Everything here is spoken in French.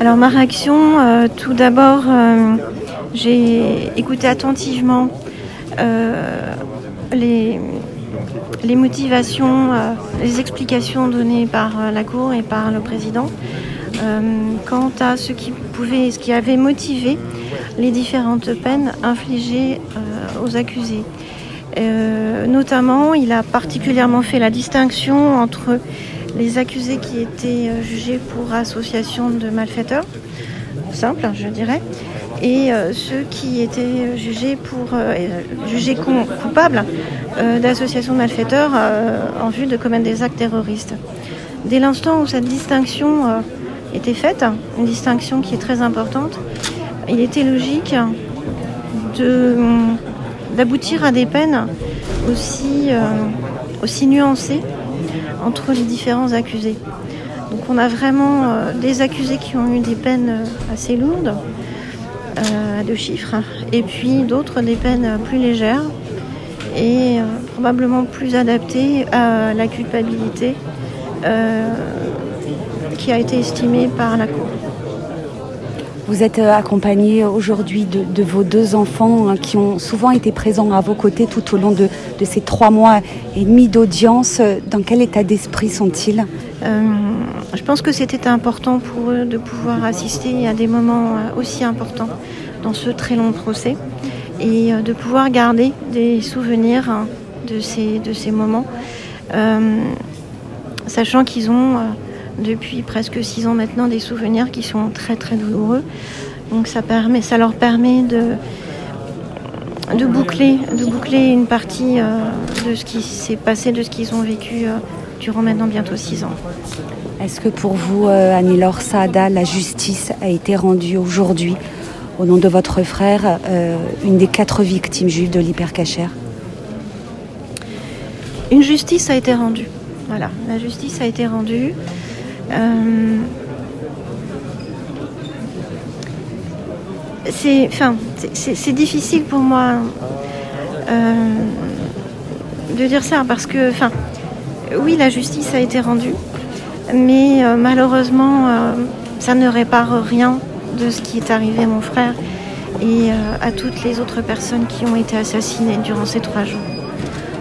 Alors ma réaction, euh, tout d'abord, euh, j'ai écouté attentivement euh, les, les motivations, les explications données par la Cour et par le Président quant à ce qui pouvait, ce qui avait motivé les différentes peines infligées aux accusés. notamment, il a particulièrement fait la distinction entre les accusés qui étaient euh, jugés pour association de malfaiteurs, simple je dirais, et euh, ceux qui étaient jugés pour euh, jugés coupables d'association de malfaiteurs en vue de commettre des actes terroristes. Dès l'instant où cette distinction était faite, une distinction qui est très importante, il était logique d'aboutir à des peines aussi nuancées entre les différents accusés. Donc on a vraiment euh, des accusés qui ont eu des peines euh, assez lourdes, euh, à deux chiffres, et puis d'autres des peines plus légères et probablement plus adaptées à la culpabilité qui a été estimée par la Cour. Vous êtes euh, accompagné aujourd'hui de, vos deux enfants hein, qui ont souvent été présents à vos côtés tout au long de, ces trois mois et demi d'audience. Dans quel état d'esprit sont-ils? Euh, Je pense que c'était important pour eux de pouvoir assister. À des moments euh, aussi importants dans ce très long procès. Et de pouvoir garder des souvenirs hein, de, ces, de ces moments, sachant qu'ils ont depuis presque six ans maintenant des souvenirs qui sont très très douloureux. Donc ça, permet, ça leur permet de, de, boucler, de boucler une partie euh, de ce qui s'est passé, de ce qu'ils ont vécu euh, durant maintenant bientôt six ans. Est-ce que pour vous, euh, Annie-Laure Saada, la justice a été rendue aujourd'hui au nom de votre frère, une des quatre victimes juives de l'hypercachère? Une justice a été rendue. Voilà, la justice a été rendue. Euh, c'est, enfin, c'est, difficile pour moi euh, de dire ça parce que, enfin, oui, la justice a été rendue, mais euh, malheureusement, ça ne répare rien de ce qui est arrivé à mon frère et à toutes les autres personnes qui ont été assassinées durant ces trois jours.